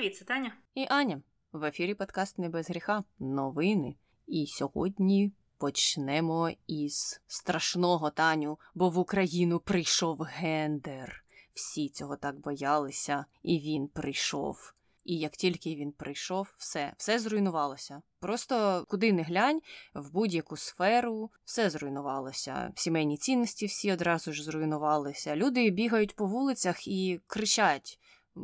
Привіт, це Таня. І Аня. В ефірі подкаст «Не без гріха. Новини. І сьогодні почнемо із страшного Таню, бо в Україну прийшов гендер. Всі цього так боялися, і він прийшов. І як тільки він прийшов, все, все зруйнувалося. Просто куди не глянь, в будь-яку сферу все зруйнувалося. Сімейні цінності всі одразу ж зруйнувалися. Люди бігають по вулицях і кричать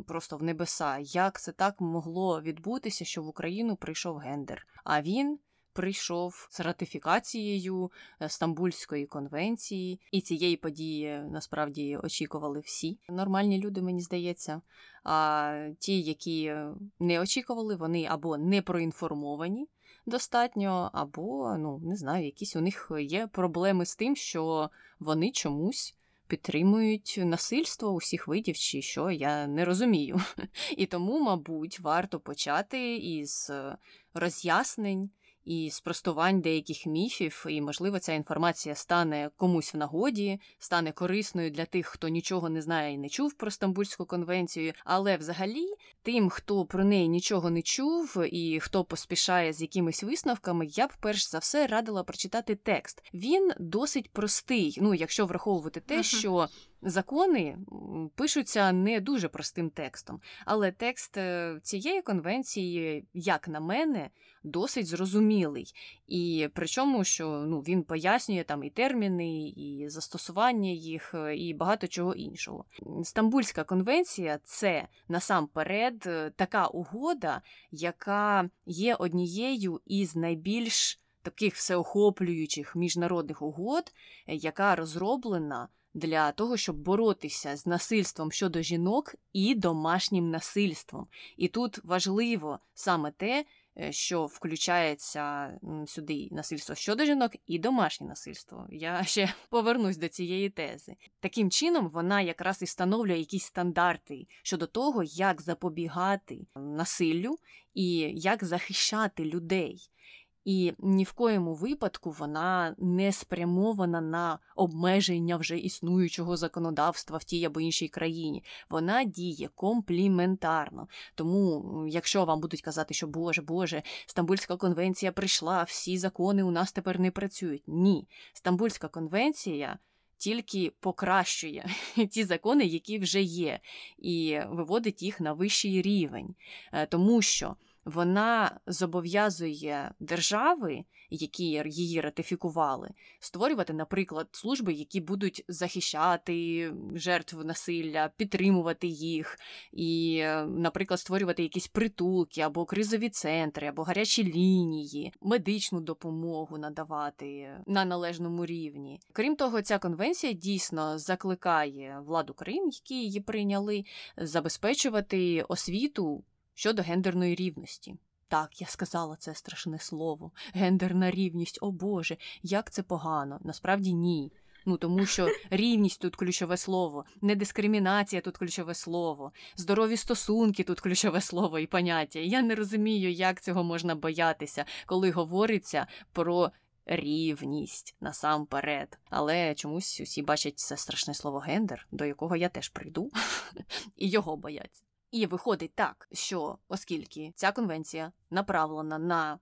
просто в небеса, як це так могло відбутися, що в Україну прийшов гендер. А він прийшов з ратифікацією е, Стамбульської конвенції, і цієї події насправді очікували всі нормальні люди, мені здається. А ті, які не очікували, вони або не проінформовані достатньо, або ну не знаю, якісь у них є проблеми з тим, що вони чомусь підтримують насильство усіх видів, чи що я не розумію. І тому, мабуть, варто почати із е, роз'яснень і спростувань деяких міфів, і, можливо, ця інформація стане комусь в нагоді, стане корисною для тих, хто нічого не знає і не чув про Стамбульську конвенцію. Але взагалі, тим, хто про неї нічого не чув і хто поспішає з якимись висновками, я б перш за все радила прочитати текст. Він досить простий. Ну, якщо враховувати те, що закони пишуться не дуже простим текстом, але текст е, цієї конвенції, як на мене, досить зрозумілий. І причому, що ну, він пояснює там і терміни, і застосування їх, е, і багато чого іншого. Стамбульська конвенція це насамперед е, така угода, яка є однією із найбільш таких всеохоплюючих міжнародних угод, яка розроблена для того, щоб боротися з насильством щодо жінок і домашнім насильством. І тут важливо саме те, е, що включається сюди насильство щодо жінок і домашнє насильство. Я ще повернусь до цієї тези. Таким чином, вона якраз і встановлює якісь стандарти щодо того, як запобігати насиллю і як захищати людей. І ні в коєму випадку вона не спрямована на обмеження вже існуючого законодавства в тій або іншій країні. Вона діє компліментарно. Тому, якщо вам будуть казати, що Боже, Боже, Стамбульська конвенція прийшла, всі закони у нас тепер не працюють. Ні, Стамбульська конвенція. Тільки покращує ті закони, які вже є, і виводить їх на вищий рівень, е, тому що вона зобов'язує держави, які її ратифікували, створювати, наприклад, служби, які будуть захищати жертв насилля, підтримувати їх, і, наприклад, створювати якісь притулки або кризові центри, або гарячі лінії, медичну допомогу надавати на належному рівні. Крім того, ця конвенція дійсно закликає владу країн, які її прийняли, забезпечувати освіту щодо гендерної рівності. Так, я сказала це страшне слово. Гендерна рівність, о Боже, як це погано. Насправді ні. Ну тому що рівність тут ключове слово, не дискримінація тут ключове слово, здорові стосунки тут ключове слово і поняття. Я не розумію, як цього можна боятися, коли говориться про рівність насамперед. Але чомусь усі бачать це страшне слово гендер, до якого я теж прийду, і його бояться. І виходить так, що оскільки ця конвенція направлена на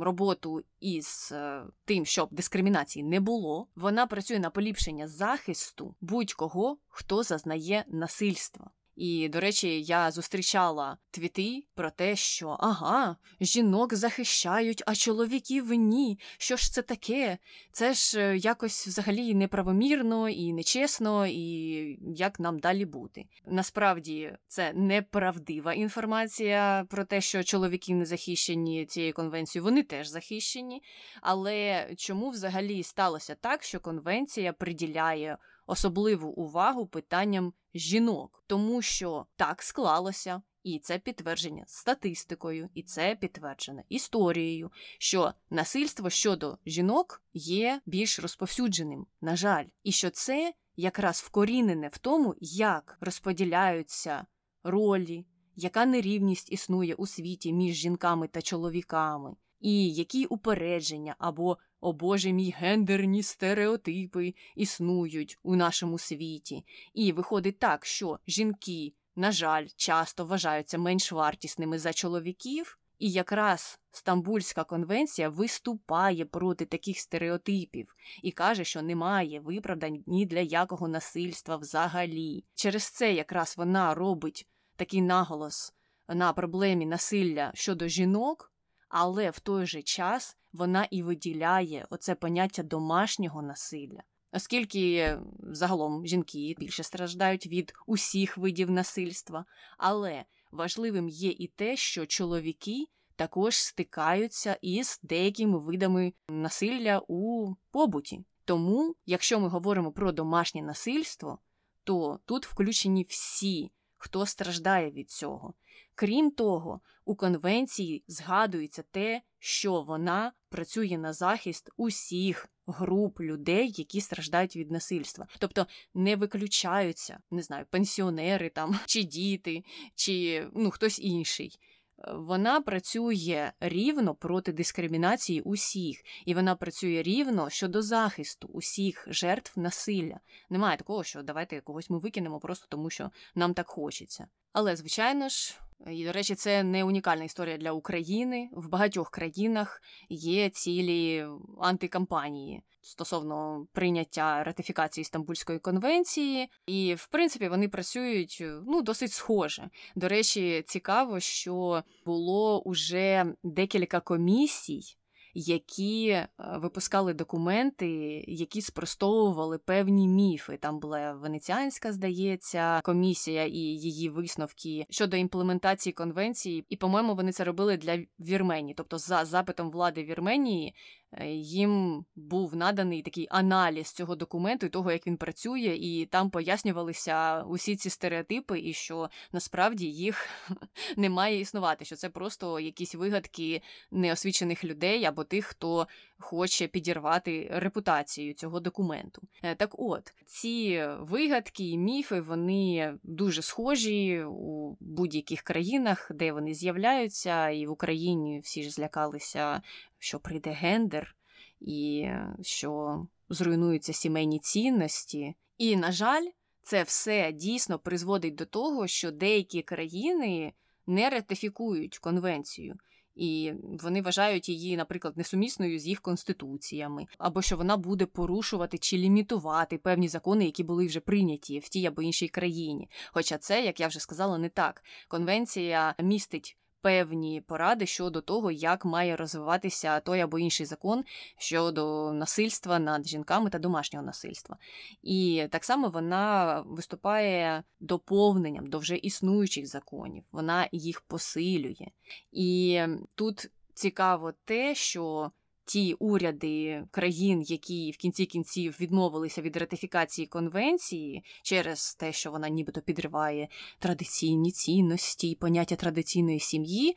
роботу із е, тим, щоб дискримінації не було, вона працює на поліпшення захисту будь-кого, хто зазнає насильства. І, до речі, я зустрічала твіти про те, що ага, жінок захищають, а чоловіків ні. Що ж це таке? Це ж е, якось взагалі неправомірно і нечесно, і як нам далі бути. Насправді це неправдива інформація про те, що чоловіки не захищені цією конвенцією, вони теж захищені. Але чому взагалі сталося так, що конвенція приділяє особливу увагу питанням жінок, тому що так склалося. І це підтвердження статистикою, і це підтверджено історією, що насильство щодо жінок є більш розповсюдженим, на жаль, і що це якраз вкорінене в тому, як розподіляються ролі, яка нерівність існує у світі між жінками та чоловіками, і які упередження або о Боже мій гендерні стереотипи існують у нашому світі. І виходить так, що жінки на жаль, часто вважаються менш вартісними за чоловіків. І якраз Стамбульська конвенція виступає проти таких стереотипів і каже, що немає виправдань ні для якого насильства взагалі. Через це якраз вона робить такий наголос на проблемі насилля щодо жінок, але в той же час вона і виділяє оце поняття домашнього насилля. Оскільки загалом жінки більше страждають від усіх видів насильства, але важливим є і те, що чоловіки також стикаються із деякими видами насилля у побуті. Тому, якщо ми говоримо про домашнє насильство, то тут включені всі, хто страждає від цього. Крім того, у конвенції згадується те, що вона працює на захист усіх груп людей, які страждають від насильства. Тобто не виключаються, не знаю, пенсіонери там, чи діти, чи ну, хтось інший. Вона працює рівно проти дискримінації усіх, і вона працює рівно щодо захисту усіх жертв насилля. Немає такого, що давайте когось ми викинемо просто тому, що нам так хочеться. Але, звичайно ж, і, до речі, це не унікальна історія для України. В багатьох країнах є цілі антикампанії стосовно прийняття ратифікації Стамбульської конвенції, і в принципі вони працюють ну досить схоже. До речі, цікаво, що було уже декілька комісій які е, випускали документи, які спростовували певні міфи. Там була венеціанська, здається, комісія і її висновки щодо імплементації конвенції. І, по-моєму, вони це робили для Вірменії, тобто за запитом влади Вірменії. Е, їм був наданий такий аналіз цього документу і того, як він працює, і там пояснювалися усі ці стереотипи, і що насправді їх не має існувати, що це просто якісь вигадки неосвічених людей або тих, хто хоче підірвати репутацію цього документу. Е, так от, ці вигадки і міфи вони дуже схожі у будь-яких країнах, де вони з'являються, і в Україні всі ж злякалися, що прийде гендер, і що зруйнуються сімейні цінності. І, на жаль, це все дійсно призводить до того, що деякі країни не ратифікують конвенцію і вони вважають її, наприклад, несумісною з їх конституціями, або що вона буде порушувати чи лімітувати певні закони, які були вже прийняті в тій або іншій країні. Хоча це, як я вже сказала, не так. Конвенція містить певні поради щодо того, як має розвиватися той або інший закон щодо насильства над жінками та домашнього насильства. І так само вона виступає доповненням до вже існуючих законів, вона їх посилює. І тут цікаво те, що ті уряди країн, які в кінці кінців відмовилися від ратифікації конвенції через те, що вона нібито підриває традиційні цінності і поняття традиційної сім'ї,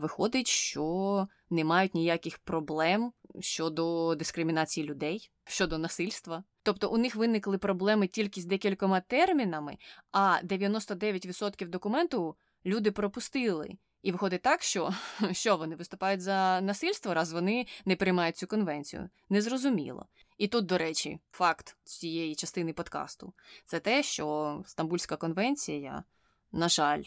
виходить, що не мають ніяких проблем щодо дискримінації людей, щодо насильства. Тобто у них виникли проблеми тільки з декількома термінами, а 99% документу люди пропустили. І виходить так, що що вони виступають за насильство, раз вони не приймають цю конвенцію. Незрозуміло. І тут, до речі, факт цієї частини подкасту це те, що Стамбульська конвенція, на жаль,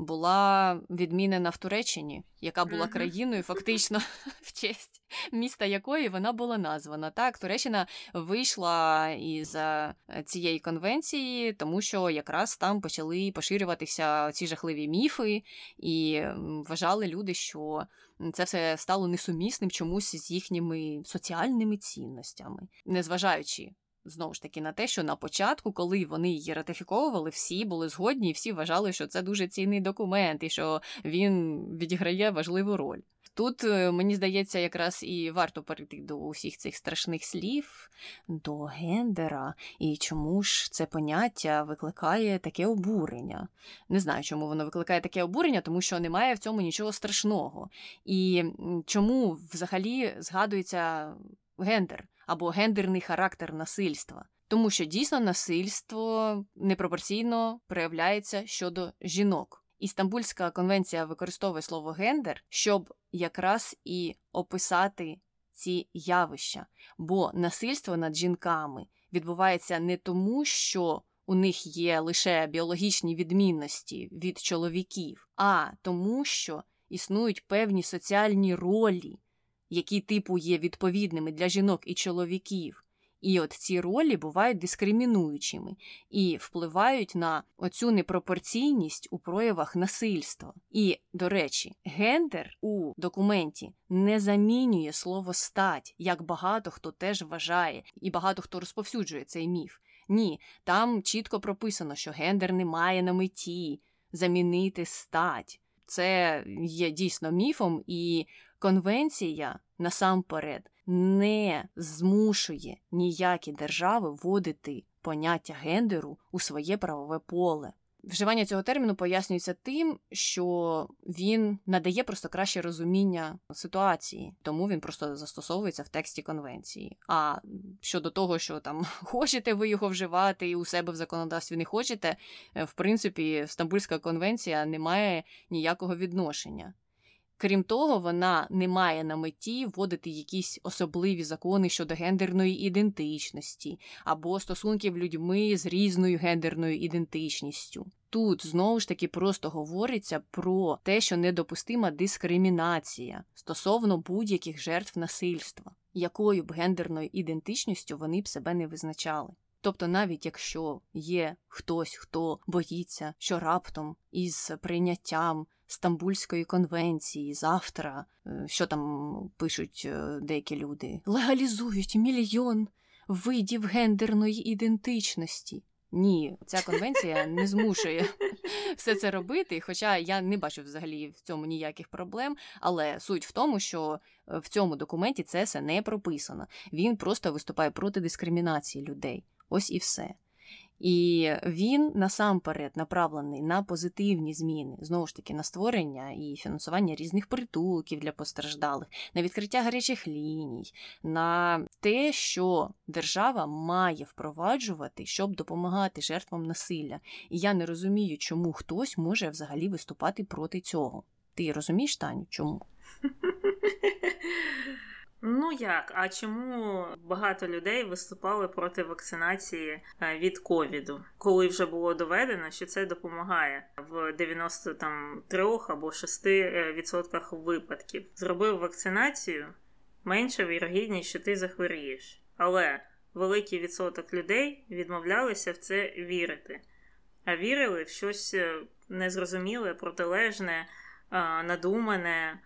була відмінена в Туреччині, яка була країною фактично в честь міста якої вона була названа. Так, Туреччина вийшла із е, цієї конвенції, тому що якраз там почали поширюватися ці жахливі міфи, і вважали люди, що це все стало несумісним чомусь з їхніми соціальними цінностями, незважаючи Знову ж таки, на те, що на початку, коли вони її ратифіковували, всі були згодні і всі вважали, що це дуже цінний документ і що він відіграє важливу роль. Тут, е, мені здається, якраз і варто перейти до усіх цих страшних слів, до гендера, і чому ж це поняття викликає таке обурення. Не знаю, чому воно викликає таке обурення, тому що немає в цьому нічого страшного. І чому взагалі згадується гендер або гендерний характер насильства, тому що дійсно насильство непропорційно проявляється щодо жінок. Істамбульська конвенція використовує слово гендер, щоб якраз і описати ці явища, бо насильство над жінками відбувається не тому, що у них є лише біологічні відмінності від чоловіків, а тому, що існують певні соціальні ролі, які типу є відповідними для жінок і чоловіків. І от ці ролі бувають дискримінуючими і впливають на оцю непропорційність у проявах насильства. І, до речі, гендер у документі не замінює слово стать, як багато хто теж вважає, і багато хто розповсюджує цей міф. Ні, там чітко прописано, що гендер не має на меті замінити стать. Це є дійсно міфом, і конвенція насамперед не змушує ніякі держави вводити поняття гендеру у своє правове поле. Вживання цього терміну пояснюється тим, що він надає просто краще розуміння ситуації, тому він просто застосовується в тексті конвенції. А щодо того, що там хочете ви його вживати і у себе в законодавстві не хочете, е, в принципі, Стамбульська конвенція не має ніякого відношення. Крім того, вона не має на меті вводити якісь особливі закони щодо гендерної ідентичності або стосунків людьми з різною гендерною ідентичністю. Тут знову ж таки просто говориться про те, що недопустима дискримінація стосовно будь-яких жертв насильства, якою б гендерною ідентичністю вони б себе не визначали. Тобто, навіть якщо є хтось, хто боїться, що раптом із прийняттям Стамбульської конвенції завтра, е, що там пишуть е, деякі люди, легалізують мільйон видів гендерної ідентичності. Ні, ця конвенція не змушує все це робити. Хоча я не бачу взагалі в цьому ніяких проблем. Але суть в тому, що е, в цьому документі це все не прописано. Він просто виступає проти дискримінації людей. Ось і все. І він насамперед направлений на позитивні зміни, знову ж таки, на створення і фінансування різних притулків для постраждалих, на відкриття гарячих ліній, на те, що держава має впроваджувати, щоб допомагати жертвам насилля. І я не розумію, чому хтось може взагалі виступати проти цього. Ти розумієш, Таню, чому? Ну як? А чому багато людей виступали проти вакцинації е, від ковіду, коли вже було доведено, що це допомагає в 93 або 6% випадків? Зробив вакцинацію менша вірогідність, що ти захворієш, але великий відсоток людей відмовлялися в це вірити, а вірили в щось е, незрозуміле, протилежне, е, надумане,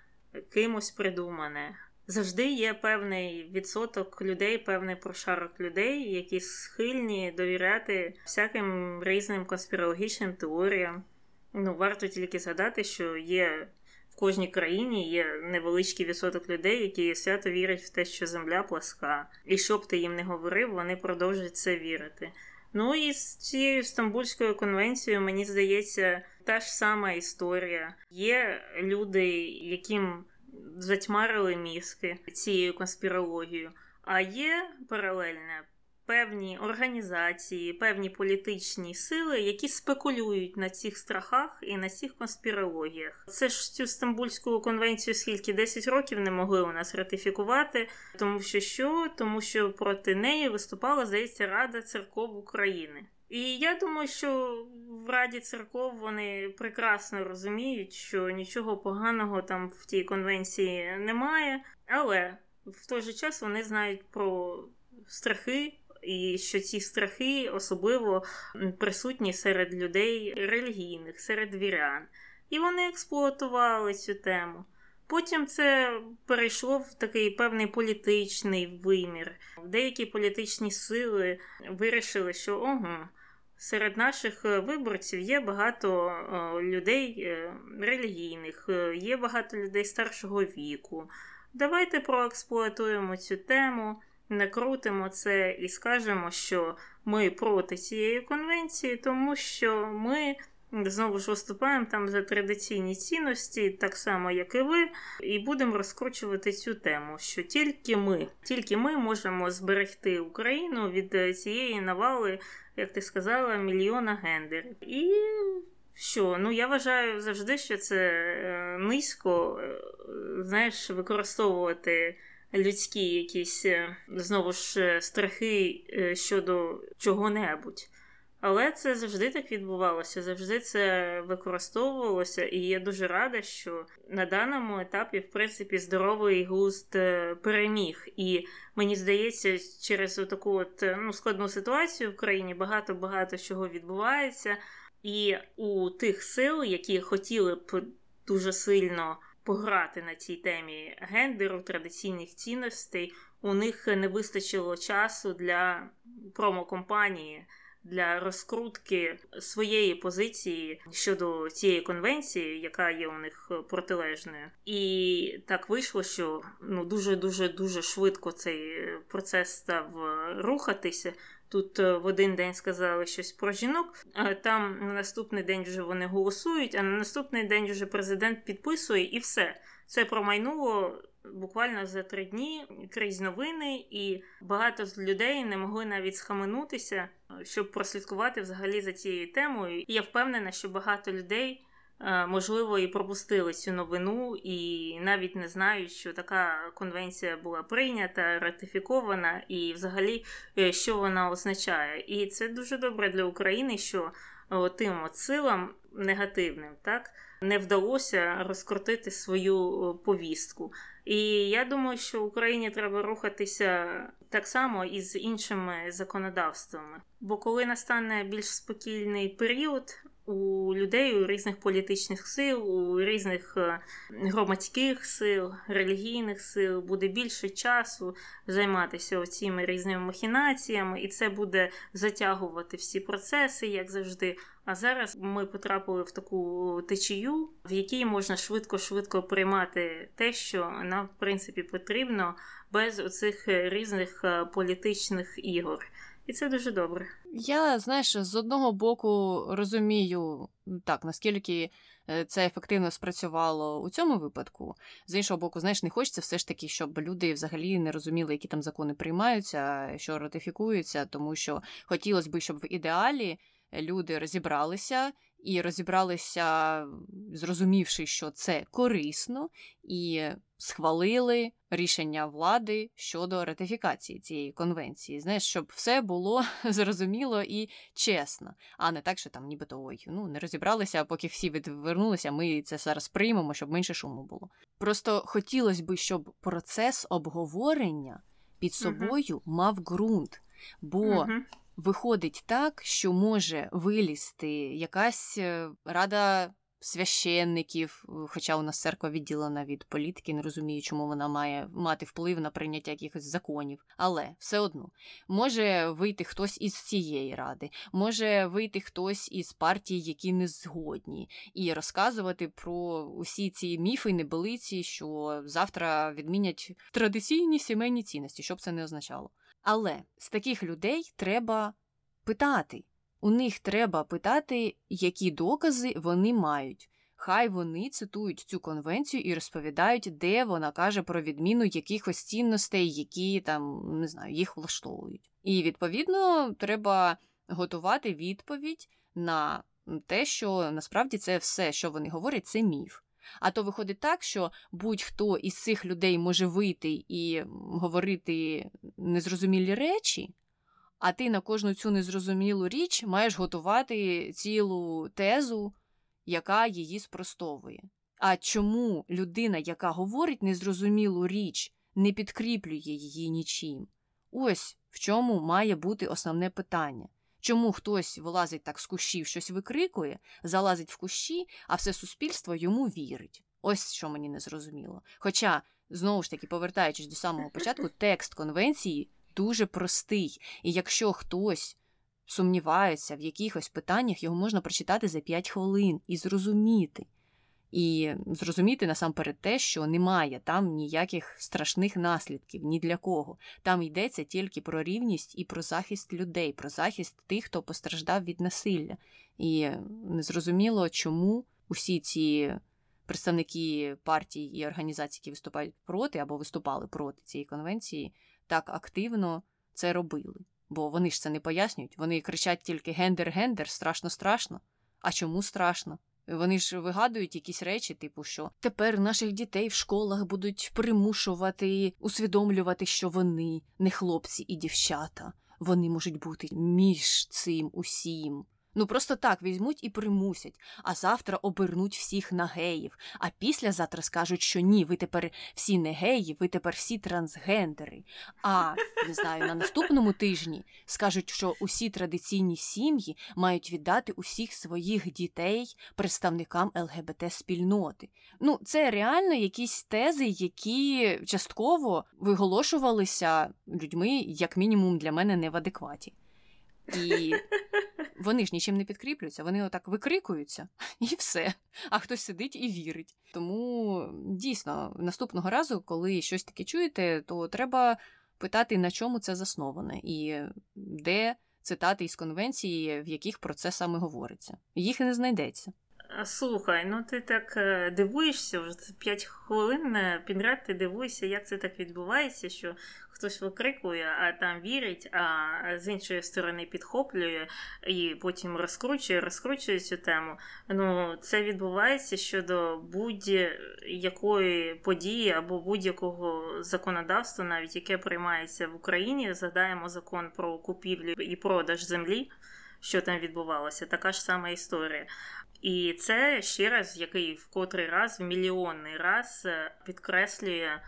кимось придумане. Завжди є певний відсоток людей, певний прошарок людей, які схильні довіряти всяким різним конспірологічним теоріям. Ну, варто тільки згадати, що є в кожній країні є невеличкий відсоток людей, які свято вірять в те, що земля пласка. І що б ти їм не говорив, вони продовжують це вірити. Ну і з цією Стамбульською конвенцією, мені здається, та ж сама історія. Є люди, яким затьмарили мізки цією конспірологією. А є паралельне певні організації, певні політичні сили, які спекулюють на цих страхах і на цих конспірологіях. Це ж цю Стамбульську конвенцію скільки 10 років не могли у нас ратифікувати, тому що що? Тому що проти неї виступала здається Рада церков України. І я думаю, що в Раді церков вони прекрасно розуміють, що нічого поганого там в тій конвенції немає, але в той же час вони знають про страхи. І що ці страхи особливо присутні серед людей релігійних, серед вірян. І вони експлуатували цю тему. Потім це перейшло в такий певний політичний вимір. Деякі політичні сили вирішили, що ого, серед наших е, виборців є багато е, людей е, релігійних, є багато людей старшого віку. Давайте проексплуатуємо цю тему, накрутимо це і скажемо, що ми проти цієї конвенції, тому що ми. Знову ж виступаємо там за традиційні цінності, так само, як і ви, і будемо розкручувати цю тему, що тільки ми, тільки ми можемо зберегти Україну від цієї навали як ти сказала, мільйона гендерів. І що? Ну я вважаю завжди, що це е, низько, е, знаєш, використовувати людські якісь е, знову ж страхи щодо чого-небудь. Але це завжди так відбувалося, завжди це використовувалося, і я дуже рада, що на даному етапі, в принципі, здоровий глузд е, переміг. І мені здається, через таку от е, ну, складну ситуацію в країні багато багато чого відбувається. І у тих сил, які хотіли б дуже сильно пограти на цій темі гендеру, традиційних цінностей, у них не вистачило часу для промокомпанії. Для розкрутки своєї позиції щодо цієї конвенції, яка є у них протилежною, і так вийшло, що ну дуже дуже дуже швидко цей процес став рухатися. Тут е, в один день сказали щось про жінок, а там на наступний день вже вони голосують, а на наступний день вже президент підписує і все. Це промайнуло буквально за три дні крізь новини, і багато з людей не могли навіть схаменутися, щоб прослідкувати взагалі за цією темою. І я впевнена, що багато людей. Е, можливо, і пропустили цю новину, і навіть не знають, що така конвенція була прийнята, ратифікована, і взагалі е, що вона означає. І це дуже добре для України, що тим силам негативним так не вдалося розкрутити свою е, повістку. І я думаю, що Україні треба рухатися так само і з іншими законодавствами. Бо коли настане більш спокійний період, у людей у різних політичних сил, у різних е, громадських сил, релігійних сил буде більше часу займатися цими різними махінаціями, і це буде затягувати всі процеси, як завжди. А зараз ми потрапили в таку течію, в якій можна швидко-швидко приймати те, що нам в принципі потрібно без оцих різних е, політичних ігор. І це дуже добре. Я знаєш, з одного боку розумію так, наскільки е, це ефективно спрацювало у цьому випадку. З іншого боку, знаєш, не хочеться все ж таки, щоб люди взагалі не розуміли, які там закони приймаються, що ратифікуються, тому що хотілося б, щоб в ідеалі люди розібралися і розібралися, зрозумівши, що це корисно, і схвалили рішення влади щодо ратифікації цієї конвенції. Знаєш, щоб все було зрозуміло і чесно, а не так, що там нібито ой, ну не розібралися, а поки всі відвернулися, ми це зараз приймемо, щоб менше шуму було. Просто хотілося б, щоб процес обговорення під собою uh-huh. мав ґрунт. Бо uh-huh. Виходить так, що може вилізти якась е, рада священників, хоча у нас церква відділена від політики, не розумію, чому вона має мати вплив на прийняття якихось законів. Але все одно може вийти хтось із цієї ради, може вийти хтось із партій, які не згодні, і розказувати про усі ці міфи, небелиці, що завтра відмінять традиційні сімейні цінності, щоб це не означало. Але з таких людей треба питати. У них треба питати, які докази вони мають. Хай вони цитують цю конвенцію і розповідають, де вона каже про відміну якихось цінностей, які там не знаю, їх влаштовують. І відповідно треба готувати відповідь на те, що насправді це все, що вони говорять, це міф. А то виходить так, що будь-хто із цих людей може вийти і говорити незрозумілі речі, а ти на кожну цю незрозумілу річ маєш готувати цілу тезу, яка її спростовує. А чому людина, яка говорить незрозумілу річ, не підкріплює її нічим? Ось в чому має бути основне питання. Чому хтось вилазить так з кущів, щось викрикує, залазить в кущі, а все суспільство йому вірить? Ось що мені не зрозуміло. Хоча, знову ж таки, повертаючись до самого початку, текст конвенції дуже простий, і якщо хтось сумнівається в якихось питаннях, його можна прочитати за 5 хвилин і зрозуміти. І зрозуміти насамперед те, що немає там ніяких страшних наслідків ні для кого. Там йдеться тільки про рівність і про захист людей, про захист тих, хто постраждав від насилля. І незрозуміло, чому усі ці представники партій і організацій, які виступають проти або виступали проти цієї конвенції, так активно це робили. Бо вони ж це не пояснюють. Вони кричать тільки гендер-гендер, страшно страшно. А чому страшно? Вони ж вигадують якісь речі, типу, що тепер наших дітей в школах будуть примушувати усвідомлювати, що вони не хлопці і дівчата, вони можуть бути між цим усім. Ну просто так візьмуть і примусять, а завтра обернуть всіх на геїв, а післязавтра скажуть, що ні, ви тепер всі не геї, ви тепер всі трансгендери. А не знаю, на наступному тижні скажуть, що усі традиційні сім'ї мають віддати усіх своїх дітей представникам ЛГБТ спільноти. Ну, це реально якісь тези, які частково виголошувалися людьми, як мінімум, для мене не в адекваті. І вони ж нічим не підкріплюються, вони отак викрикуються і все. А хтось сидить і вірить. Тому дійсно, наступного разу, коли щось таке чуєте, то треба питати, на чому це засноване, і де цитати із конвенції, в яких про це саме говориться. Їх не знайдеться. Слухай, ну ти так е, дивуєшся, вже це 5 хвилин е, підряд ти дивуєшся, як це так відбувається, що хтось викрикує, а там вірить, а з іншої сторони підхоплює і потім розкручує, розкручує цю тему. Ну, це відбувається щодо будь-якої події або будь-якого законодавства, навіть яке приймається в Україні. Згадаємо закон про купівлю і продаж землі. Що там відбувалося, така ж сама історія. І це ще раз, який в котрий раз, в мільйонний раз е, підкреслює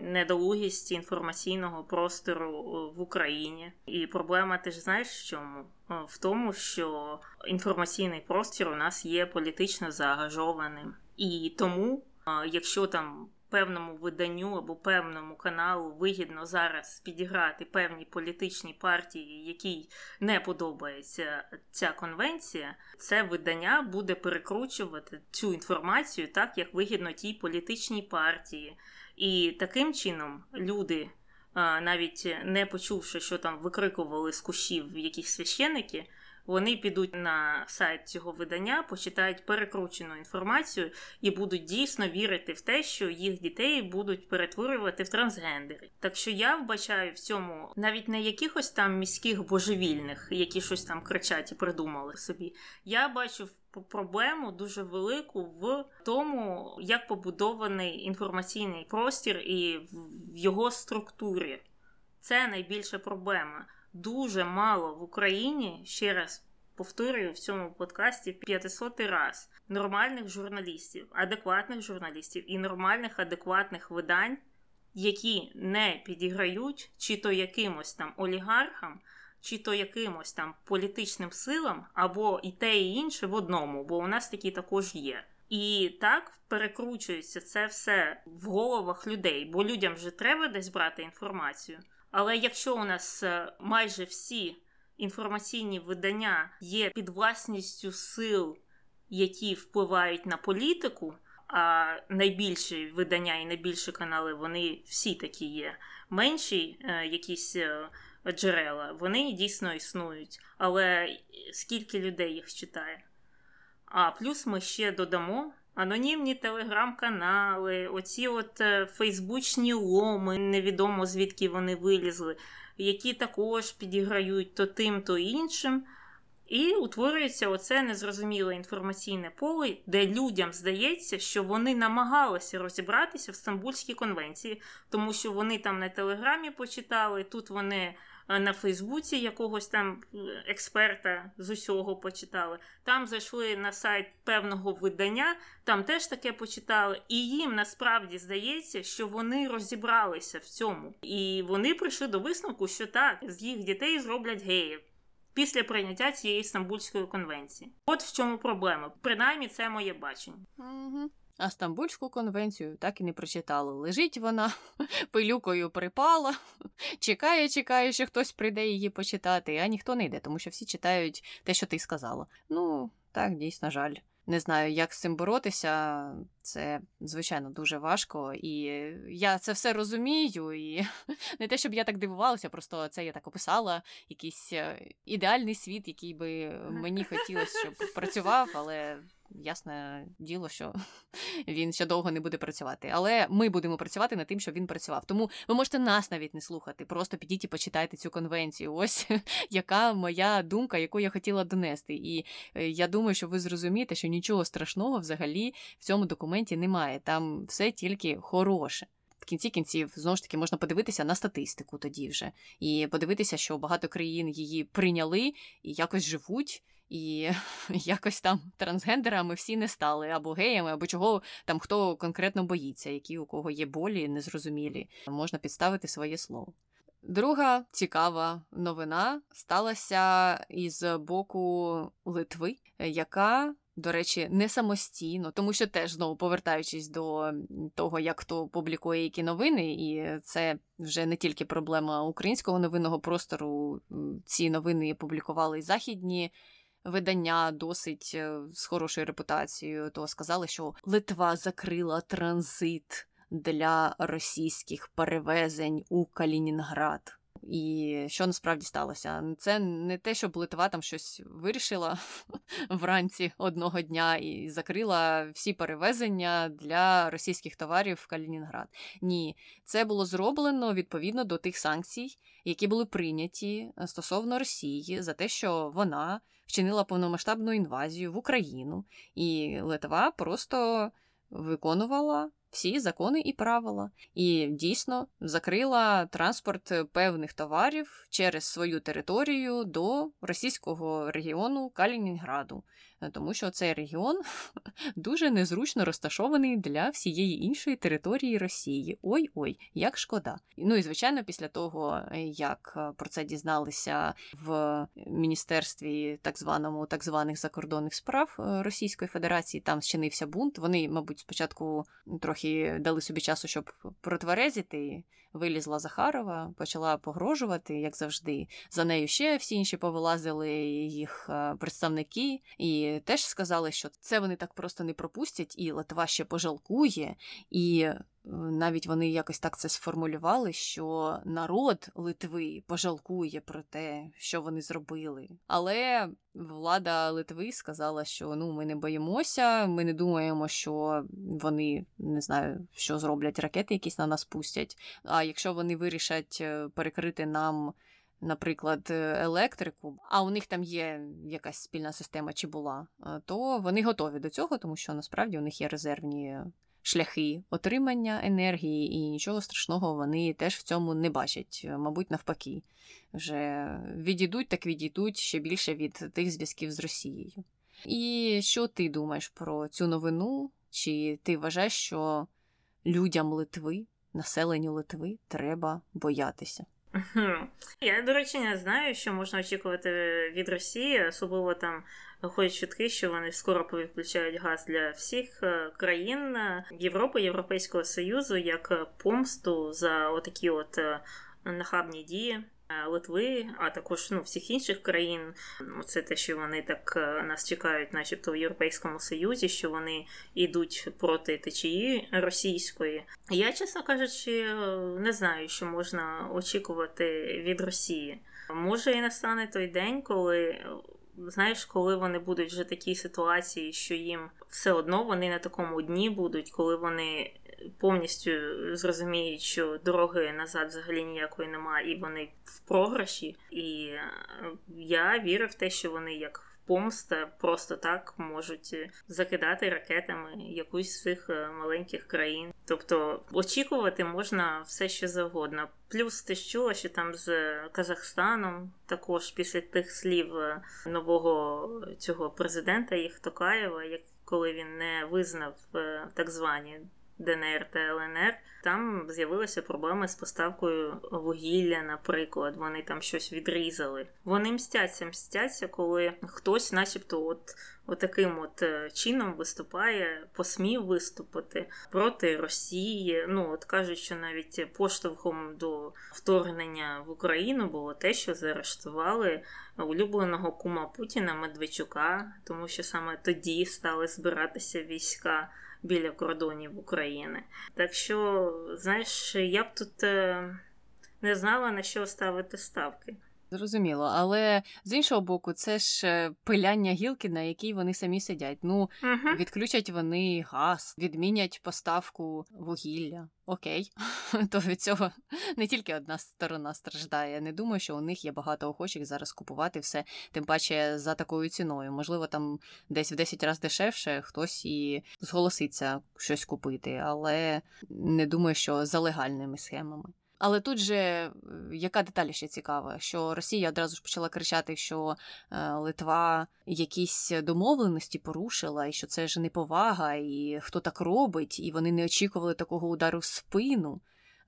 недолугість інформаційного простору е, в Україні. І проблема ти ж знаєш в чому? Е, в тому, що інформаційний простір у нас є політично заангажованим. І тому, якщо там певному виданню або певному каналу вигідно зараз підіграти певні політичні партії, якій не подобається ця конвенція, це видання буде перекручувати цю інформацію так, як вигідно тій політичній партії. І таким чином люди. Навіть не почувши, що там викрикували з кущів якісь священники, вони підуть на сайт цього видання, почитають перекручену інформацію і будуть дійсно вірити в те, що їх дітей будуть перетворювати в трансгендери. Так що я вбачаю в цьому навіть не якихось там міських божевільних, які щось там кричать і придумали собі. Я бачу проблему дуже велику в тому, як побудований інформаційний простір і в його структурі. Це найбільша проблема дуже мало в Україні, ще раз повторюю в цьому подкасті 500 раз нормальних журналістів, адекватних журналістів і нормальних адекватних видань, які не підіграють чи то якимось там олігархам, чи то якимось там політичним силам, або і те, і інше в одному, бо у нас такі також є. І так перекручується це все в головах людей, бо людям вже треба десь брати інформацію. Але якщо у нас е, майже всі інформаційні видання є під власністю сил, які впливають на політику, а найбільші видання і найбільші канали, вони всі такі є. Менші е, якісь е, джерела, вони дійсно існують. Але скільки людей їх читає? А плюс ми ще додамо Анонімні телеграм-канали, оці от е, фейсбучні ломи, невідомо звідки вони вилізли, які також підіграють то тим, то іншим. І утворюється оце незрозуміле інформаційне поле, де людям здається, що вони намагалися розібратися в Стамбульській конвенції, тому що вони там на телеграмі почитали, тут вони на Фейсбуці якогось там е, експерта з усього почитали. Там зайшли на сайт певного видання, там теж таке почитали, і їм насправді здається, що вони розібралися в цьому. І вони прийшли до висновку, що так, з їх дітей зроблять геїв. Після прийняття цієї Стамбульської конвенції, от в чому проблема. Принаймні, це моє бачення. Угу. А Стамбульську конвенцію так і не прочитали. Лежить вона, пилюкою припала, чекає, чекає, що хтось прийде її почитати, а ніхто не йде, тому що всі читають те, що ти сказала. Ну, так, дійсно жаль. Не знаю, як з цим боротися. Це, звичайно, дуже важко. І я це все розумію. І не те, щоб я так дивувалася, просто це я так описала, якийсь е, ідеальний світ, який би мені хотілося, щоб працював, але ясне діло, що він ще довго не буде працювати. Але ми будемо працювати над тим, щоб він працював. Тому ви можете нас навіть не слухати. Просто підіть і почитайте цю конвенцію. Ось яка моя думка, яку я хотіла донести. І е, я думаю, що ви зрозумієте, що нічого страшного взагалі в цьому документі немає. Там все тільки хороше. в кінці кінців знову ж таки можна подивитися на статистику тоді вже і подивитися, що багато країн її прийняли і якось живуть. І якось там трансгендерами всі не стали, або геями, або чого там хто конкретно боїться, які у кого є болі, незрозумілі, можна підставити своє слово. Друга цікава новина сталася із боку Литви, яка до речі, не самостійно, тому що теж знову повертаючись до того, як хто публікує які новини, і це вже не тільки проблема українського новинного простору. Ці новини публікували і західні. Видання досить е, з хорошою репутацією, то сказали, що Литва закрила транзит для російських перевезень у Калінінград. І що насправді сталося? Це не те, щоб Литва там щось вирішила вранці одного дня і закрила всі перевезення для російських товарів в Калінінград. Ні, це було зроблено відповідно до тих санкцій, які були прийняті е, стосовно Росії за те, що вона вчинила повномасштабну інвазію в Україну, і Литва просто виконувала всі закони і правила, і дійсно закрила транспорт певних товарів через свою територію до російського регіону Калінінграду. Е, тому що цей регіон дуже незручно розташований для всієї іншої території Росії. Ой-ой, як шкода. Ну і звичайно, після того, е, як е, про це дізналися в міністерстві так званому так званих закордонних справ Російської Федерації, там зчинився бунт. Вони, мабуть, спочатку трохи дали собі часу, щоб протверезити вилізла Захарова, почала погрожувати, як завжди. За нею ще всі інші повилазили їх е, представники, і теж сказали, що це вони так просто не пропустять, і Литва ще пожалкує, і навіть вони якось так це сформулювали, що народ Литви пожалкує про те, що вони зробили. Але влада Литви сказала, що ну ми не боїмося, ми не думаємо, що вони не знаю, що зроблять ракети, якісь на нас пустять. А якщо вони вирішать е, перекрити нам. Наприклад, електрику, а у них там є якась спільна система чи була, е, то вони готові до цього, тому що насправді у них є резервні шляхи отримання енергії, і нічого страшного вони теж в цьому не бачать. Мабуть, навпаки, вже відійдуть, так відійдуть ще більше від тих зв'язків з Росією. І що ти думаєш про цю новину? Чи ти вважаєш, що людям Литви, населенню Литви, треба боятися? Я, до речі, не знаю, що можна очікувати від Росії, особливо там ходять чутки, що вони скоро повідключають газ для всіх е, країн Європи, Європейського Союзу як помсту за отакі от е, нахабні дії. Е, Литви, а також ну, всіх інших країн. Це те, що вони так нас чекають, начебто в Європейському Союзі, що вони йдуть проти течії російської. Я, чесно кажучи, не знаю, що можна очікувати від Росії. Може і настане той день, коли знаєш, коли вони будуть вже такі ситуації, що їм все одно вони на такому дні будуть, коли вони повністю зрозуміють, що дороги назад взагалі ніякої немає, і вони в програші. І е, я вірю в те, що вони як помста просто так можуть закидати ракетами якусь з цих е, маленьких країн. Тобто очікувати можна все, що завгодно. Плюс ти чула, що там з Казахстаном також після тих слів е, нового цього президента їх Токаєва, як коли він не визнав е, так звані ДНР та ЛНР, там з'явилися проблеми з поставкою вугілля, наприклад. Вони там щось відрізали. Вони мстяться, мстяться, коли хтось, начебто, от. От е, чином виступає, посмів виступити проти Росії. Ну от кажуть, що навіть поштовхом до вторгнення в Україну було те, що заарештували улюбленого кума Путіна Медведчука, тому що саме тоді стали збиратися війська біля кордонів України. Так що, знаєш, я б тут е, не знала на що ставити ставки. Зрозуміло, але з іншого боку, це ж е, пиляння гілки, на якій вони самі сидять. Ну, угу. відключать вони газ, відмінять поставку вугілля. Окей, то від цього не тільки одна сторона страждає. Не думаю, що у них є багато охочих зараз купувати все, тим паче за такою ціною. Можливо, там десь в 10 разів дешевше хтось і зголоситься щось купити, але не думаю, що за легальними схемами. Але тут же е, яка деталь ще цікава, що Росія одразу ж почала кричати, що е, Литва якісь домовленості порушила, і що це ж неповага, і хто так робить, і вони не очікували такого удару в спину.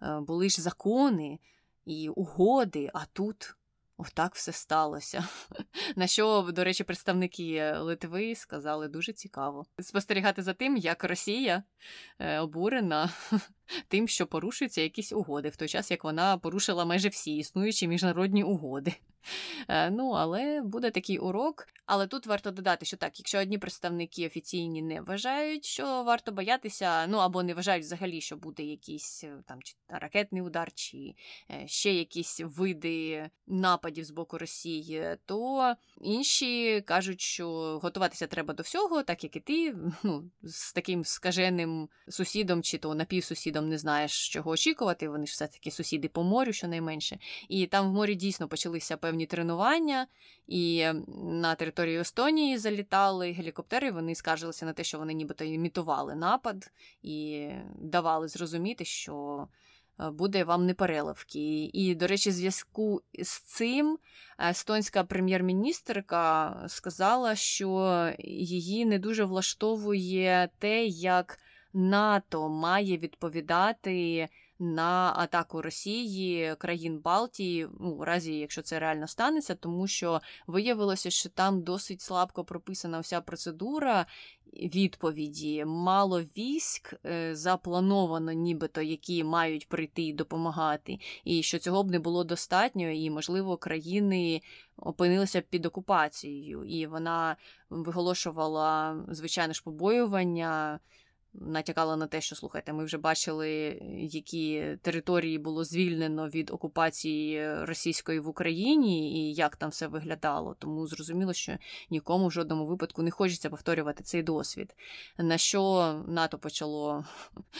Е, були ж закони і угоди, а тут Отак все сталося. На що, до речі, представники Литви сказали дуже цікаво спостерігати за тим, як Росія обурена тим, що порушуються якісь угоди, в той час як вона порушила майже всі існуючі міжнародні угоди. Е, ну, але буде такий урок. Але тут варто додати, що так, якщо одні представники офіційні не вважають, що варто боятися, ну або не вважають взагалі, що буде якийсь е, там чи ракетний удар, чи е, ще якісь види нападів з боку Росії, то інші кажуть, що готуватися треба до всього, так як і ти, ну, з таким скаженим сусідом, чи то напівсусідом не знаєш, чого очікувати. Вони ж все таки сусіди по морю, щонайменше. І там в морі дійсно почалися певні тренування, і на територію Естонії залітали гелікоптери. Вони скаржилися на те, що вони нібито імітували напад і давали зрозуміти, що. Е, буде вам непереливки. І, до речі, в зв'язку з цим естонська прем'єр-міністрка сказала, що її не дуже влаштовує те, як НАТО має відповідати на атаку Росії країн Балтії, ну, у разі, якщо це реально станеться, тому що виявилося, що там досить слабко прописана вся процедура відповіді. Мало військ е, заплановано, нібито які мають прийти і допомагати, і що цього б не було достатньо, і, можливо, країни опинилися під окупацією, і вона виголошувала звичайно ж побоювання натякала на те, що слухайте, ми вже бачили, які території було звільнено від окупації російської в Україні і як там все виглядало. Тому зрозуміло, що нікому в жодному випадку не хочеться повторювати цей досвід. На що НАТО почало,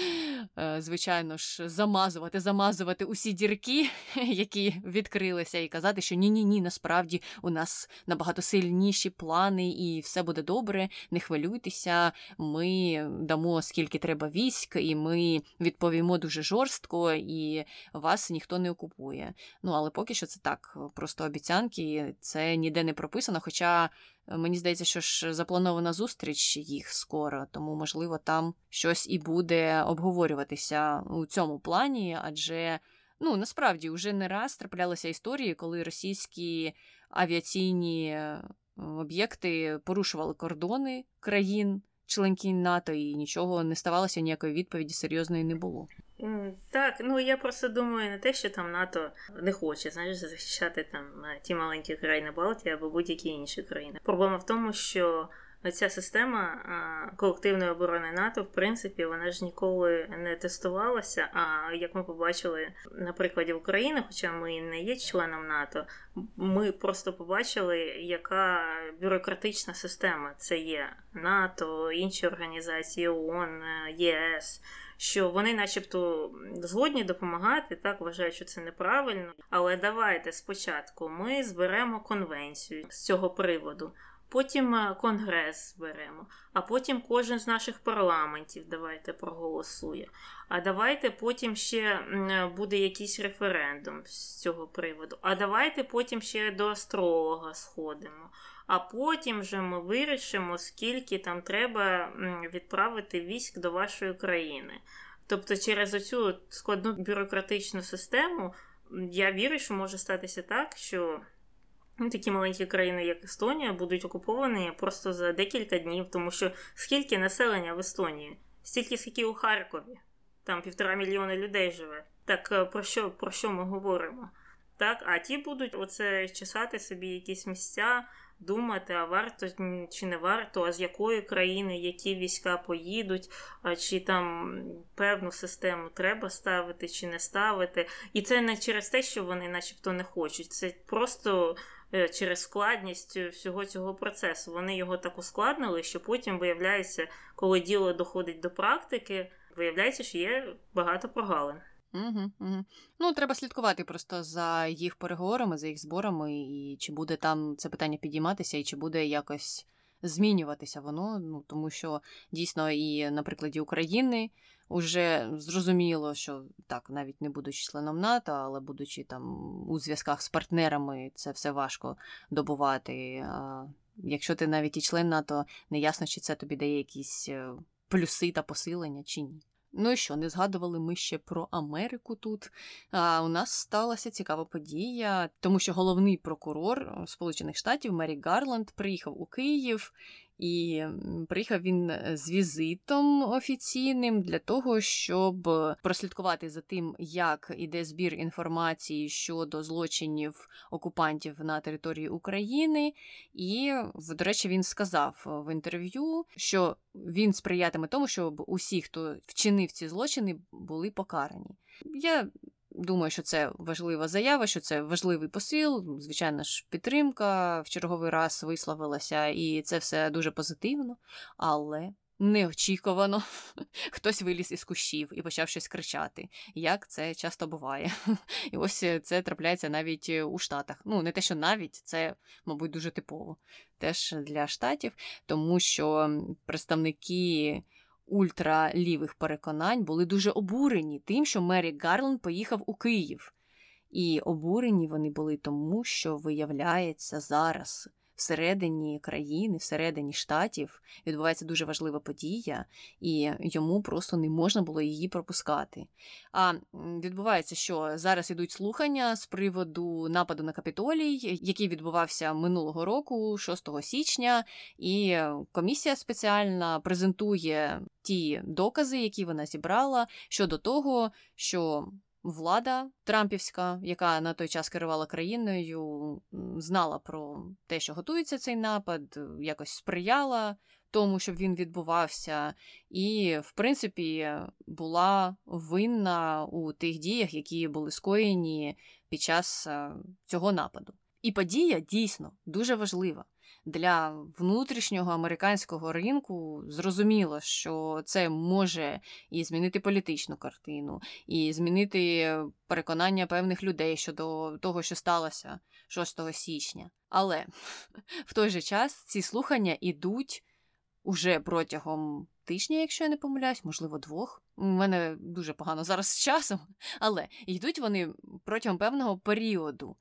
е, звичайно ж, замазувати, замазувати усі дірки, які відкрилися, і казати, що ні-ні ні, насправді у нас набагато сильніші плани, і все буде добре, не хвилюйтеся, ми дамо скільки треба військ, і ми відповімо дуже жорстко, і вас ніхто не окупує. Ну але поки що це так, просто обіцянки, це ніде не прописано. Хоча е, мені здається, що ж запланована зустріч їх скоро, тому можливо там щось і буде обговорюватися у цьому плані, адже. Ну, насправді вже не раз траплялися історії, коли російські авіаційні е, об'єкти порушували кордони країн членкінь НАТО, і нічого не ставалося, ніякої відповіді серйозної не було. Так, ну я просто думаю не те, що там НАТО не хоче знаєш, захищати там ті маленькі країни Балтії або будь-які інші країни. Проблема в тому, що ця система колективної оборони НАТО, в принципі, вона ж ніколи не тестувалася. А як ми побачили на прикладі України, хоча ми не є членом НАТО, ми просто побачили, яка бюрократична система це є НАТО, інші організації ООН, ЄС. Що вони, начебто, згодні допомагати, так вважають, що це неправильно. Але давайте спочатку ми зберемо конвенцію з цього приводу потім е, Конгрес зберемо, а потім кожен з наших парламентів давайте проголосує. А давайте потім ще е, буде якийсь референдум з цього приводу. А давайте потім ще до астролога сходимо. А потім вже ми вирішимо, скільки там треба відправити військ до вашої країни. Тобто, через оцю складну бюрократичну систему я вірю, що може статися так, що Ну, такі маленькі країни, як Естонія, будуть окуповані просто за декілька днів, тому що скільки населення в Естонії? Стільки, скільки у Харкові, там півтора мільйона людей живе. Так е, про що про що ми говоримо? Так, А ті будуть оце чесати собі якісь місця думати, а варто чи не варто, а з якої країни які війська поїдуть, а чи там певну систему треба ставити чи не ставити. І це не через те, що вони, начебто, не хочуть. Це просто. Е, через складність всього цього процесу вони його так ускладнили, що потім виявляється, коли діло доходить до практики, виявляється, що є багато прогалин. Угу, угу. Ну, треба слідкувати просто за їх переговорами, за їх зборами, і чи буде там це питання підійматися, і чи буде якось змінюватися воно. Ну тому що дійсно і на прикладі України вже зрозуміло, що так, навіть не будучи членом НАТО, але будучи там у зв'язках з партнерами, це все важко добувати. Якщо ти навіть і член НАТО, не ясно, чи це тобі дає якісь е, плюси та посилення, чи ні. Ну і що, не згадували ми ще про Америку тут. А У нас сталася цікава подія, тому що головний прокурор е, Сполучених Штатів Мері Гарланд приїхав у Київ і приїхав він е, з візитом офіційним для того, щоб прослідкувати за тим, як іде збір інформації щодо злочинів окупантів на території України. І, до речі, він сказав в інтерв'ю, що він сприятиме тому, щоб усі, хто вчинив ці злочини, були покарані. Я Думаю, що це важлива заява, що це важливий посил. Звичайно ж, підтримка в черговий раз висловилася, і це все дуже позитивно, але неочікувано хтось виліз із кущів і почав щось кричати, як це часто буває. І ось це трапляється навіть у Штатах. Ну, не те, що навіть це, мабуть, дуже типово теж для штатів, тому що представники ультралівих переконань були дуже обурені тим, що Мері Гарланд поїхав у Київ. І обурені вони були тому, що виявляється зараз всередині країни, всередині штатів відбувається дуже важлива подія, і йому просто не можна було її пропускати. А відбувається, що зараз ідуть слухання з приводу нападу на капітолій, який відбувався минулого року, 6 січня, і комісія спеціальна презентує ті докази, які вона зібрала щодо того, що влада Трампівська, яка на той час керувала країною, знала про те, що готується цей напад, якось сприяла тому, щоб він відбувався, і, в принципі, була винна у тих діях, які були скоєні під час е, цього нападу. І подія дійсно дуже важлива для внутрішнього американського ринку зрозуміло, що це може і змінити політичну картину, і змінити переконання певних людей щодо того, що сталося 6 січня. Але в той же час ці слухання ідуть уже протягом тижня, якщо я не помиляюсь, можливо, двох. У мене дуже погано зараз з часом, але йдуть вони протягом певного періоду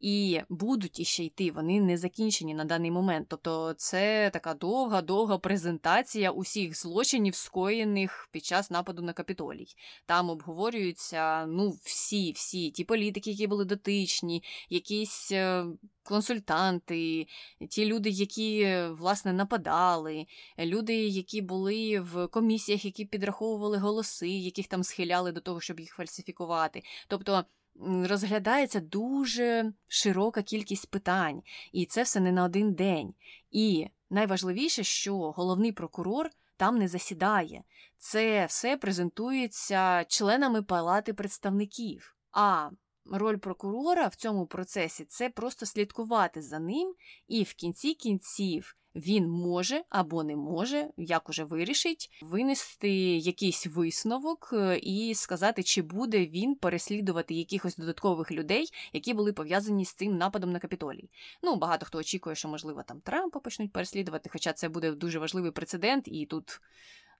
і будуть іще йти, вони не закінчені на даний момент. Тобто це така довга-довга презентація усіх злочинів, скоєних під час нападу на капітолій. Там обговорюються ну, всі, всі ті політики, які були дотичні, якісь. Е, консультанти, ті люди, які власне нападали, люди, які були в комісіях, які підраховували голоси, яких там схиляли до того, щоб їх фальсифікувати. Тобто розглядається дуже широка кількість питань, і це все не на один день. І найважливіше, що головний прокурор там не засідає. Це все презентується членами палати представників. А роль прокурора в цьому процесі це просто слідкувати за ним і в кінці кінців він може або не може, як уже вирішить, винести якийсь висновок е, і сказати, чи буде він переслідувати якихось додаткових людей, які були пов'язані з цим нападом на капітолій. Ну, багато хто очікує, що, можливо, там Трампа почнуть переслідувати, хоча це буде дуже важливий прецедент, і тут.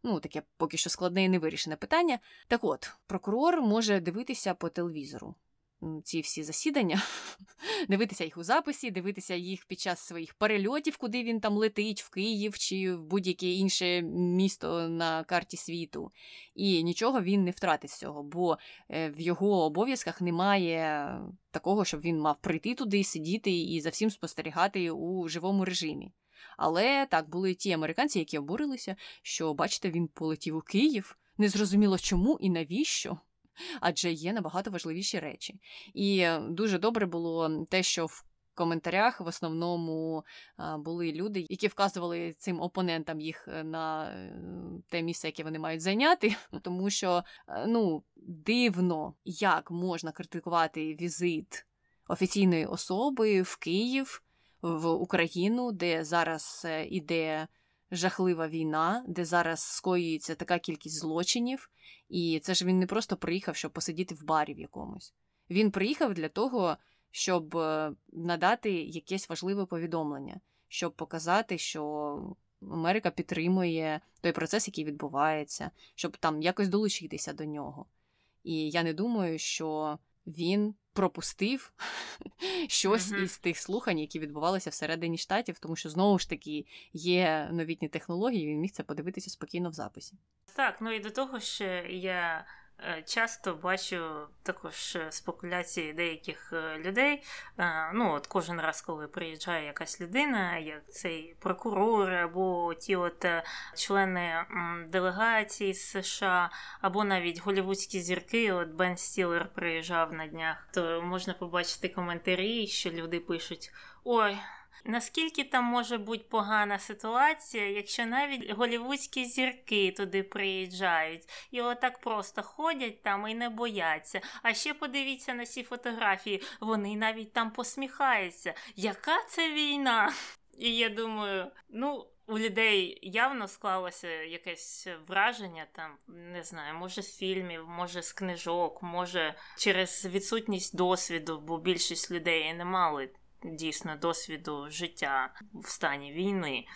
Ну, таке поки що складне і невирішене питання. Так от, прокурор може дивитися по телевізору ці всі засідання, дивитися їх у записі, дивитися їх під час своїх перельотів, куди він там летить, в Київ чи в будь-яке інше місто на карті світу. І нічого він не втратить з цього, бо е, в його обов'язках немає такого, щоб він мав прийти туди, сидіти і за всім спостерігати у живому режимі. Але так були ті американці, які обурилися, що, бачите, він полетів у Київ. Незрозуміло чому і навіщо адже є набагато важливіші речі. І дуже добре було те, що в коментарях в основному були люди, які вказували цим опонентам їх е, на е, те місце, яке вони мають зайняти, тому що е, ну дивно, як можна критикувати візит офіційної особи в Київ в Україну, де зараз іде жахлива війна, де зараз скоюється така кількість злочинів, і це ж він не просто приїхав, щоб посидіти в барі в якомусь. Він приїхав для того, щоб е, надати якесь важливе повідомлення, щоб показати, що Америка підтримує той процес, який відбувається, щоб там якось долучитися до нього. І я не думаю, що він пропустив щось mm-hmm. із тих слухань, які відбувалися всередині штатів, тому що знову ж таки є новітні технології, він міг це подивитися спокійно в записі. Так, ну і до того що я часто бачу також е, спекуляції деяких е, людей. Ну, от Кожен раз, коли приїжджає якась людина, як цей прокурор, або ті от члени делегації з США, або навіть голівудські зірки, от Бен Стілер приїжджав на днях, то можна побачити коментарі, що люди пишуть: Ой, Наскільки там може бути погана ситуація, якщо навіть голівудські зірки туди приїжджають і отак просто ходять там і не бояться. А ще подивіться на ці фотографії, вони навіть там посміхаються. Яка це війна? І я думаю, ну. У людей явно склалося якесь враження, там не знаю, може з фільмів, може з книжок, може через відсутність досвіду, бо більшість людей не мали дійсно досвіду життя в стані війни.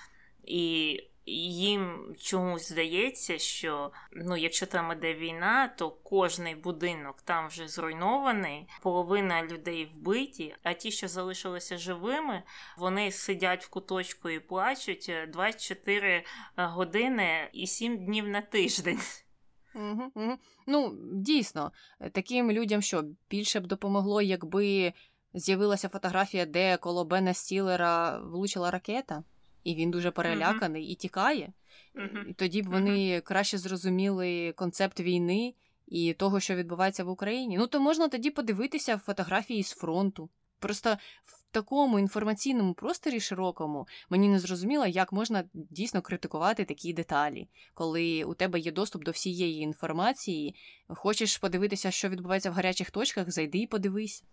І їм чомусь здається, що ну, якщо там іде війна, то кожний будинок там вже зруйнований, половина людей вбиті, а ті, що залишилися живими, вони сидять в куточку і плачуть 24 години і 7 днів на тиждень. Угу, угу. Ну, дійсно, таким людям що більше б допомогло, якби з'явилася фотографія, де коло Бена Стілера влучила ракета, і він дуже переляканий і тікає. І тоді б вони краще зрозуміли концепт війни і того, що відбувається в Україні. Ну то можна тоді подивитися фотографії з фронту. Просто в такому інформаційному просторі широкому мені не зрозуміло, як можна дійсно критикувати такі деталі, коли у тебе є доступ до всієї інформації. Хочеш подивитися, що відбувається в гарячих точках, зайди і подивись.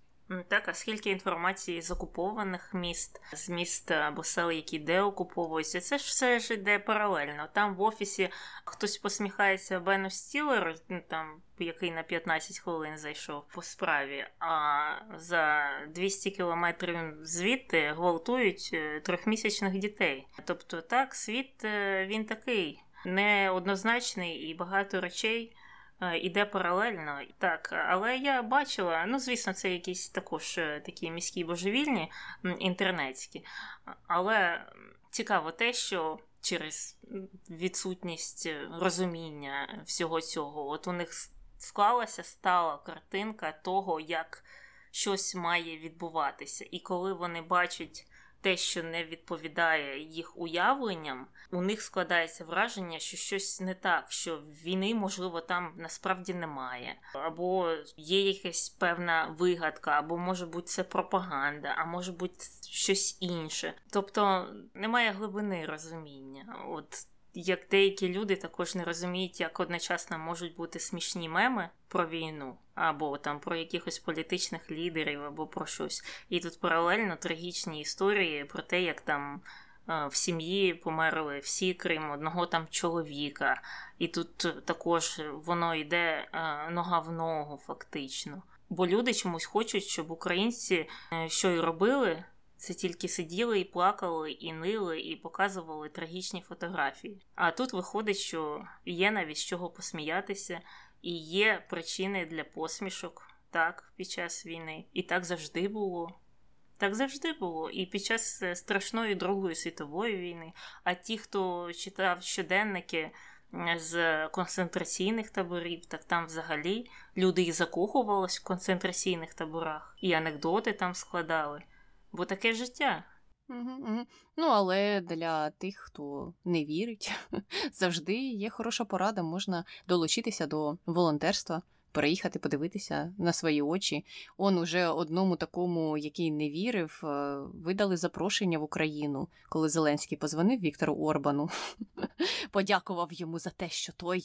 Так, а скільки інформації з окупованих міст, з міст або сел, які деокуповуються, це ж все ж йде паралельно. Там в офісі хтось посміхається Бену Стілеру, ну, там який на 15 хвилин зайшов по справі, а за 200 кілометрів звідти гвалтують е, трьохмісячних дітей. Тобто, так, світ е, він такий неоднозначний і багато речей. Е, іде паралельно. Так, але я бачила, ну, звісно, це якісь також е, такі міські божевільні інтернетські. Але цікаво те, що через відсутність розуміння всього цього, от у них склалася стала картинка того, як щось має відбуватися. І коли вони бачать те, що не відповідає їх уявленням, у них складається враження, що щось не так, що війни, можливо, там насправді немає, або є якась певна вигадка, або може бути це пропаганда, а може бути щось інше. Тобто немає глибини розуміння. От як деякі люди також не розуміють, як одночасно можуть бути смішні меми про війну, або там про якихось політичних лідерів, або про щось. І тут паралельно трагічні історії про те, як там. Е, в сім'ї померли всі крім одного там чоловіка, і тут також воно йде е, нога в ногу, фактично. Бо люди чомусь хочуть, щоб українці е, що й робили, це тільки сиділи і плакали, і нили, і показували трагічні фотографії. А тут виходить, що є навіть з чого посміятися, і є причини для посмішок так під час війни. І так завжди було. Так завжди було. І під час е, страшної Другої світової війни. А ті, хто читав щоденники з концентраційних таборів, так там взагалі люди і закохувались в концентраційних таборах, і анекдоти там складали бо таке життя. Угу, угу. Ну, але для тих, хто не вірить, завжди є хороша порада, можна долучитися до волонтерства. Переїхати, подивитися на свої очі. Он уже одному такому, який не вірив, е, видали запрошення в Україну, коли Зеленський позвонив Віктору Орбану, подякував йому за те, що той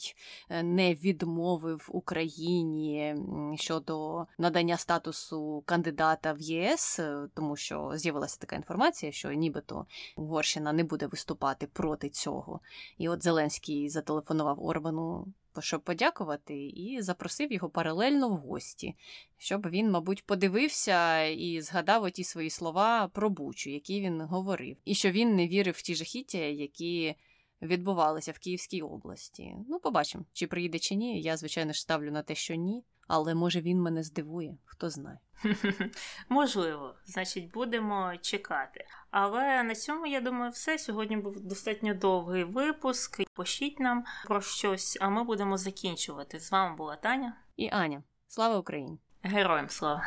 е, не відмовив Україні щодо надання статусу кандидата в ЄС, е, тому що з'явилася така інформація, що нібито Угорщина не буде виступати проти цього. І от Зеленський зателефонував Орбану щоб подякувати, і запросив його паралельно в гості, щоб він, мабуть, подивився і згадав оті свої слова про Бучу, які він говорив, і що він не вірив в ті жахіття, які відбувалися в Київській області. Ну, побачимо, чи приїде чи ні. Я, звичайно ж, ставлю на те, що ні. Але може він мене здивує, хто знає. Можливо, значить, будемо чекати. Але на цьому я думаю, все. Сьогодні був достатньо довгий випуск. Пишіть нам про щось, а ми будемо закінчувати. З вами була Таня і Аня. Слава Україні! Героям слава!